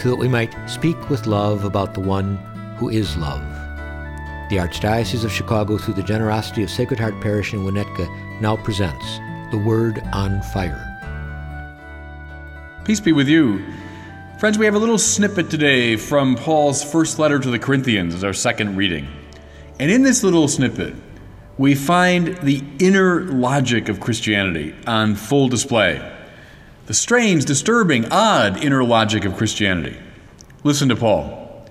so that we might speak with love about the one who is love. The Archdiocese of Chicago, through the generosity of Sacred Heart Parish in Winnetka, now presents The Word on Fire. Peace be with you. Friends, we have a little snippet today from Paul's first letter to the Corinthians as our second reading. And in this little snippet, we find the inner logic of Christianity on full display the strange, disturbing, odd inner logic of Christianity. Listen to Paul.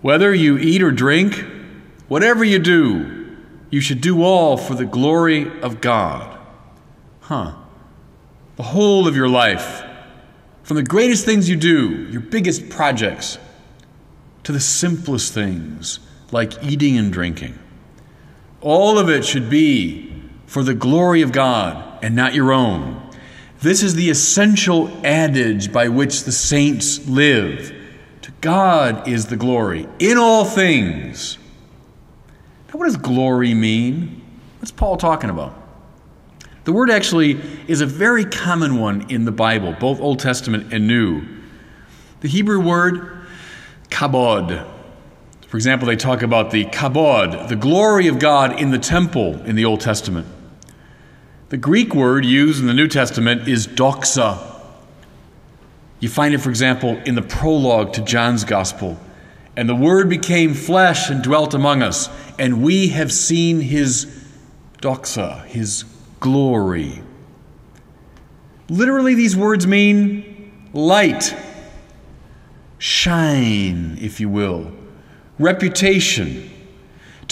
Whether you eat or drink, whatever you do, you should do all for the glory of God. Huh. The whole of your life, from the greatest things you do, your biggest projects, to the simplest things like eating and drinking. All of it should be for the glory of God and not your own. This is the essential adage by which the saints live. To God is the glory in all things. Now, what does glory mean? What's Paul talking about? The word actually is a very common one in the Bible, both Old Testament and New. The Hebrew word kabod. For example, they talk about the kabod, the glory of God in the temple in the Old Testament. The Greek word used in the New Testament is doxa. You find it, for example, in the prologue to John's Gospel. And the Word became flesh and dwelt among us, and we have seen his doxa, his glory. Literally, these words mean light, shine, if you will, reputation,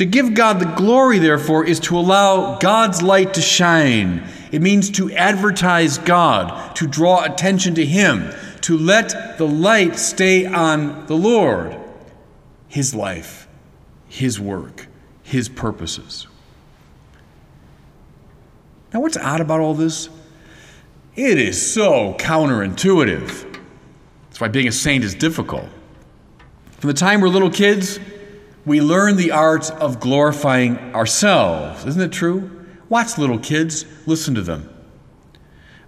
to give God the glory, therefore, is to allow God's light to shine. It means to advertise God, to draw attention to Him, to let the light stay on the Lord, His life, His work, His purposes. Now, what's odd about all this? It is so counterintuitive. That's why being a saint is difficult. From the time we're little kids, we learn the art of glorifying ourselves. Isn't it true? Watch little kids, listen to them.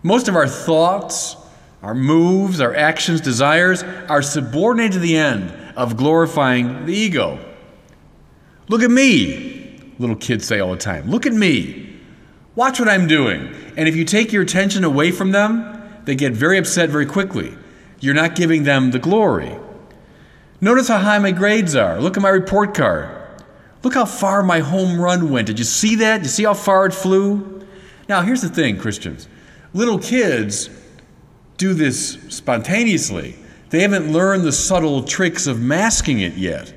Most of our thoughts, our moves, our actions, desires are subordinated to the end of glorifying the ego. Look at me, little kids say all the time. Look at me. Watch what I'm doing. And if you take your attention away from them, they get very upset very quickly. You're not giving them the glory. Notice how high my grades are. Look at my report card. Look how far my home run went. Did you see that? Did you see how far it flew? Now, here's the thing, Christians. Little kids do this spontaneously. They haven't learned the subtle tricks of masking it yet.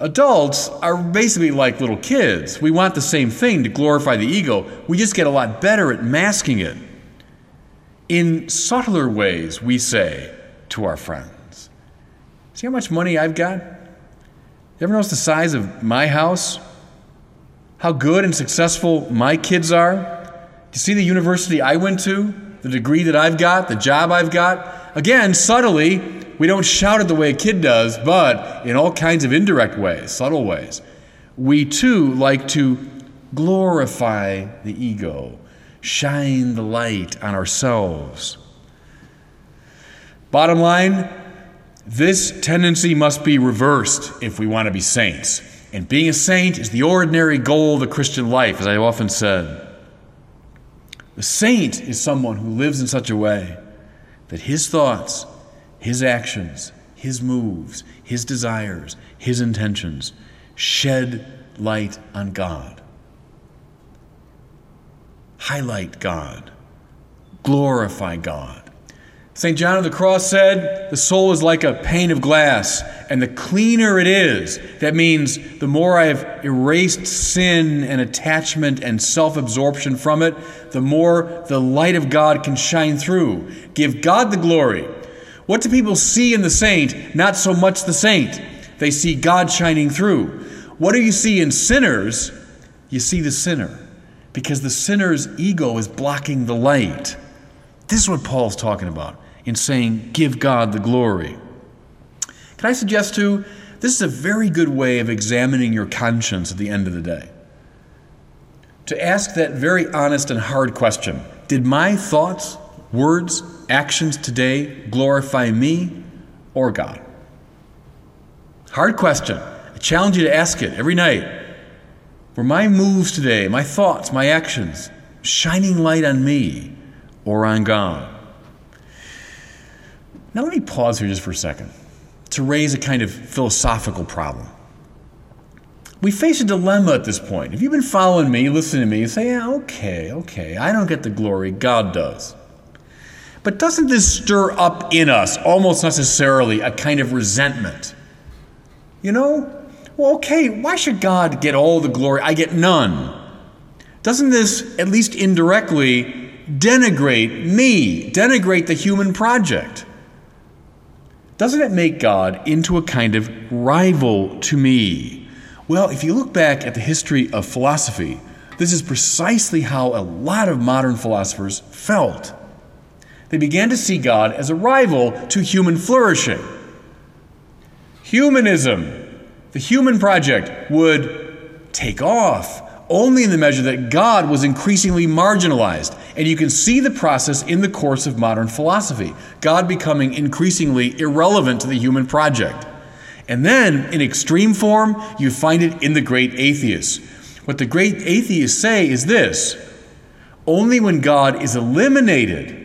Adults are basically like little kids. We want the same thing to glorify the ego. We just get a lot better at masking it. In subtler ways, we say to our friends, See how much money I've got? You ever notice the size of my house? How good and successful my kids are? Do you see the university I went to? The degree that I've got? The job I've got? Again, subtly, we don't shout it the way a kid does, but in all kinds of indirect ways, subtle ways. We too like to glorify the ego, shine the light on ourselves. Bottom line, this tendency must be reversed if we want to be saints. And being a saint is the ordinary goal of the Christian life, as I often said. The saint is someone who lives in such a way that his thoughts, his actions, his moves, his desires, his intentions shed light on God. Highlight God. Glorify God. St. John of the Cross said, The soul is like a pane of glass, and the cleaner it is, that means the more I have erased sin and attachment and self absorption from it, the more the light of God can shine through. Give God the glory. What do people see in the saint? Not so much the saint. they see God shining through. What do you see in sinners? You see the sinner because the sinner's ego is blocking the light. This is what Paul's talking about in saying, Give God the glory. Can I suggest to you, this is a very good way of examining your conscience at the end of the day. To ask that very honest and hard question Did my thoughts, words, actions today glorify me or God? Hard question. I challenge you to ask it every night. Were my moves today, my thoughts, my actions, shining light on me or on God? Now, let me pause here just for a second to raise a kind of philosophical problem. We face a dilemma at this point. If you've been following me, listening to me, you say, yeah, okay, okay, I don't get the glory, God does. But doesn't this stir up in us, almost necessarily, a kind of resentment? You know? Well, okay, why should God get all the glory? I get none. Doesn't this, at least indirectly, denigrate me, denigrate the human project? Doesn't it make God into a kind of rival to me? Well, if you look back at the history of philosophy, this is precisely how a lot of modern philosophers felt. They began to see God as a rival to human flourishing. Humanism, the human project, would take off only in the measure that God was increasingly marginalized. And you can see the process in the course of modern philosophy God becoming increasingly irrelevant to the human project. And then, in extreme form, you find it in the great atheists. What the great atheists say is this only when God is eliminated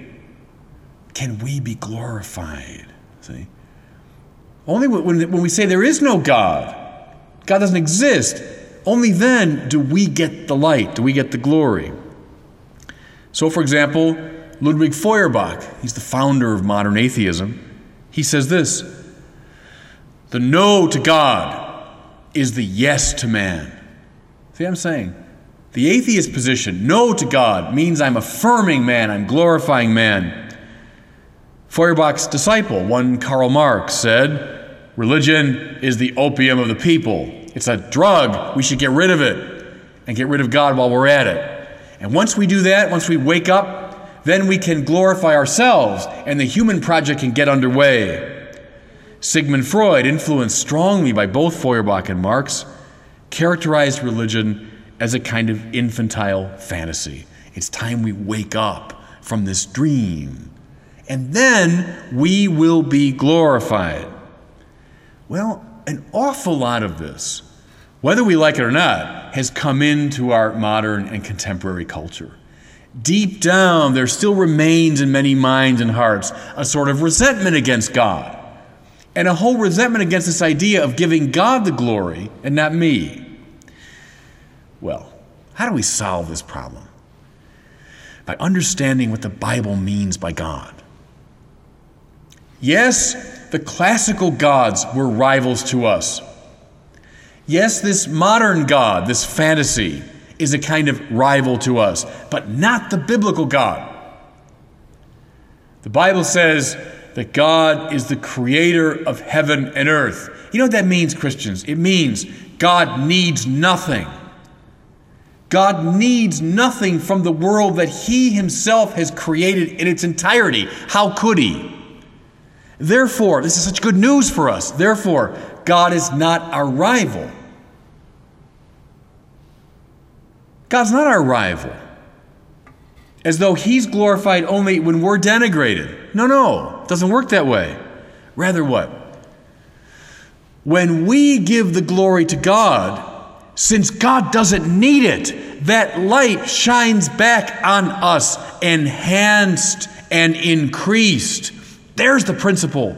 can we be glorified. See? Only when, when we say there is no God, God doesn't exist, only then do we get the light, do we get the glory. So, for example, Ludwig Feuerbach, he's the founder of modern atheism, he says this The no to God is the yes to man. See what I'm saying? The atheist position, no to God, means I'm affirming man, I'm glorifying man. Feuerbach's disciple, one Karl Marx, said, Religion is the opium of the people. It's a drug. We should get rid of it and get rid of God while we're at it. And once we do that, once we wake up, then we can glorify ourselves and the human project can get underway. Sigmund Freud, influenced strongly by both Feuerbach and Marx, characterized religion as a kind of infantile fantasy. It's time we wake up from this dream, and then we will be glorified. Well, an awful lot of this, whether we like it or not, has come into our modern and contemporary culture. Deep down, there still remains in many minds and hearts a sort of resentment against God, and a whole resentment against this idea of giving God the glory and not me. Well, how do we solve this problem? By understanding what the Bible means by God. Yes, the classical gods were rivals to us. Yes, this modern God, this fantasy, is a kind of rival to us, but not the biblical God. The Bible says that God is the creator of heaven and earth. You know what that means, Christians? It means God needs nothing. God needs nothing from the world that He Himself has created in its entirety. How could He? Therefore, this is such good news for us. Therefore, God is not our rival. God's not our rival. As though He's glorified only when we're denigrated. No, no, it doesn't work that way. Rather, what? When we give the glory to God, since God doesn't need it, that light shines back on us, enhanced and increased. There's the principle.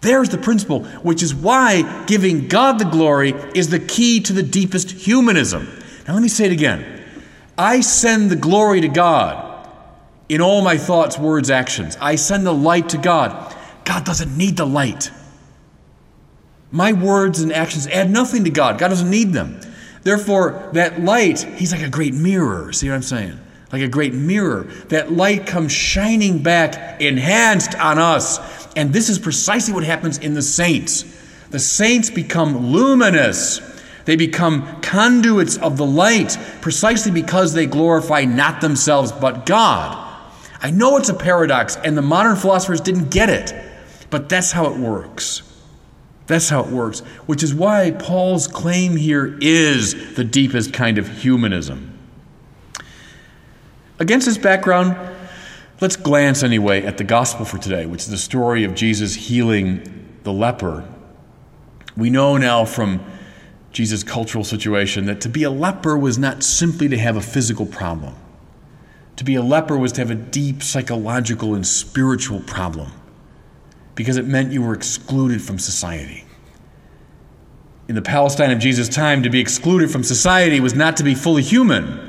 There's the principle, which is why giving God the glory is the key to the deepest humanism. Now, let me say it again. I send the glory to God in all my thoughts, words, actions. I send the light to God. God doesn't need the light. My words and actions add nothing to God. God doesn't need them. Therefore, that light, He's like a great mirror. See what I'm saying? Like a great mirror. That light comes shining back, enhanced on us. And this is precisely what happens in the saints. The saints become luminous. They become conduits of the light precisely because they glorify not themselves but God. I know it's a paradox, and the modern philosophers didn't get it, but that's how it works. That's how it works, which is why Paul's claim here is the deepest kind of humanism. Against this background, let's glance anyway at the gospel for today, which is the story of Jesus healing the leper. We know now from Jesus' cultural situation that to be a leper was not simply to have a physical problem. To be a leper was to have a deep psychological and spiritual problem because it meant you were excluded from society. In the Palestine of Jesus' time, to be excluded from society was not to be fully human.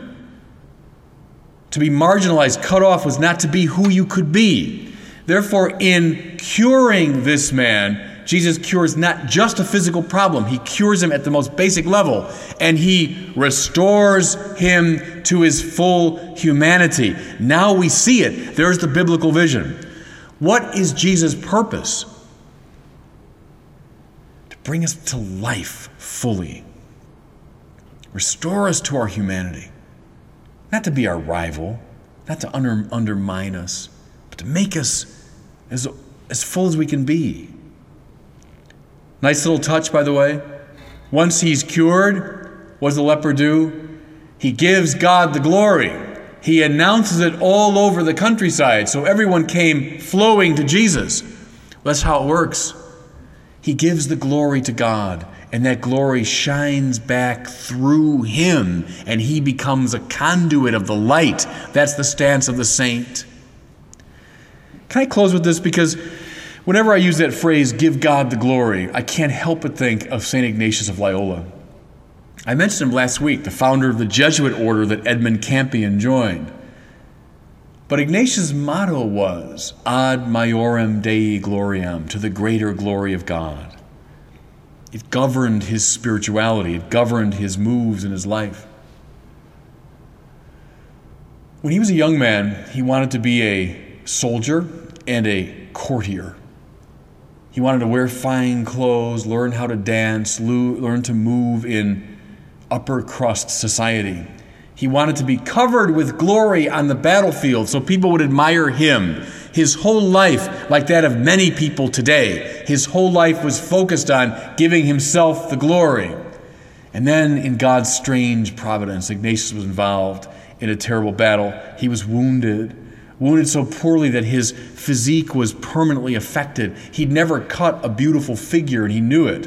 To be marginalized, cut off, was not to be who you could be. Therefore, in curing this man, Jesus cures not just a physical problem, he cures him at the most basic level, and he restores him to his full humanity. Now we see it. There's the biblical vision. What is Jesus' purpose? To bring us to life fully, restore us to our humanity, not to be our rival, not to under, undermine us, but to make us as, as full as we can be. Nice little touch, by the way. Once he's cured, what does the leper do? He gives God the glory. He announces it all over the countryside, so everyone came flowing to Jesus. That's how it works. He gives the glory to God, and that glory shines back through him, and he becomes a conduit of the light. That's the stance of the saint. Can I close with this? Because Whenever I use that phrase, give God the glory, I can't help but think of St. Ignatius of Loyola. I mentioned him last week, the founder of the Jesuit order that Edmund Campion joined. But Ignatius' motto was Ad Maiorem Dei Gloriam, to the greater glory of God. It governed his spirituality, it governed his moves in his life. When he was a young man, he wanted to be a soldier and a courtier. He wanted to wear fine clothes, learn how to dance, learn to move in upper crust society. He wanted to be covered with glory on the battlefield so people would admire him. His whole life, like that of many people today, his whole life was focused on giving himself the glory. And then, in God's strange providence, Ignatius was involved in a terrible battle. He was wounded wounded so poorly that his physique was permanently affected. He'd never cut a beautiful figure, and he knew it.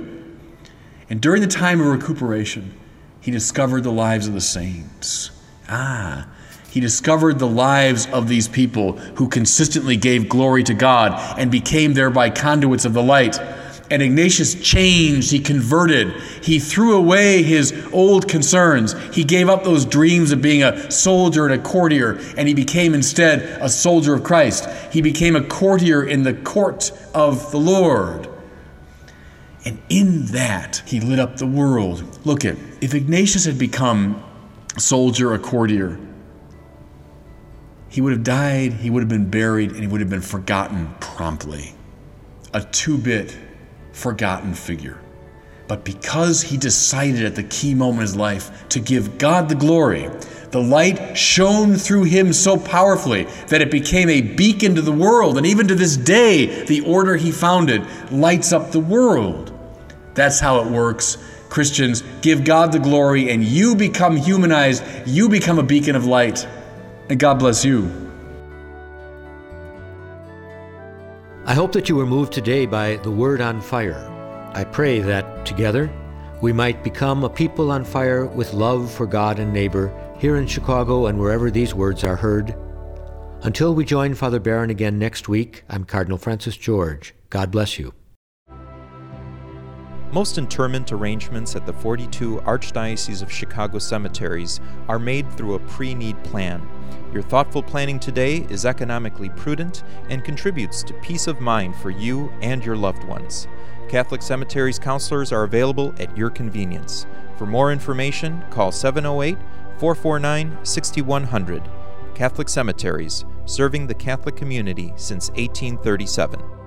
And during the time of recuperation, he discovered the lives of the saints. Ah, he discovered the lives of these people who consistently gave glory to God and became thereby conduits of the light. And Ignatius changed, he converted, he threw away his old concerns. He gave up those dreams of being a soldier and a courtier, and he became instead a soldier of Christ. He became a courtier in the court of the Lord. And in that, he lit up the world. Look at, if Ignatius had become a soldier, a courtier, he would have died, he would have been buried, and he would have been forgotten promptly. A two bit forgotten figure. But because he decided at the key moment in his life to give God the glory, the light shone through him so powerfully that it became a beacon to the world. And even to this day, the order he founded lights up the world. That's how it works. Christians, give God the glory, and you become humanized. You become a beacon of light. And God bless you. I hope that you were moved today by the Word on Fire. I pray that together we might become a people on fire with love for God and neighbor here in Chicago and wherever these words are heard. Until we join Father Barron again next week, I'm Cardinal Francis George. God bless you. Most interment arrangements at the 42 Archdiocese of Chicago cemeteries are made through a pre need plan. Your thoughtful planning today is economically prudent and contributes to peace of mind for you and your loved ones. Catholic Cemeteries counselors are available at your convenience. For more information, call 708 449 6100. Catholic Cemeteries, serving the Catholic community since 1837.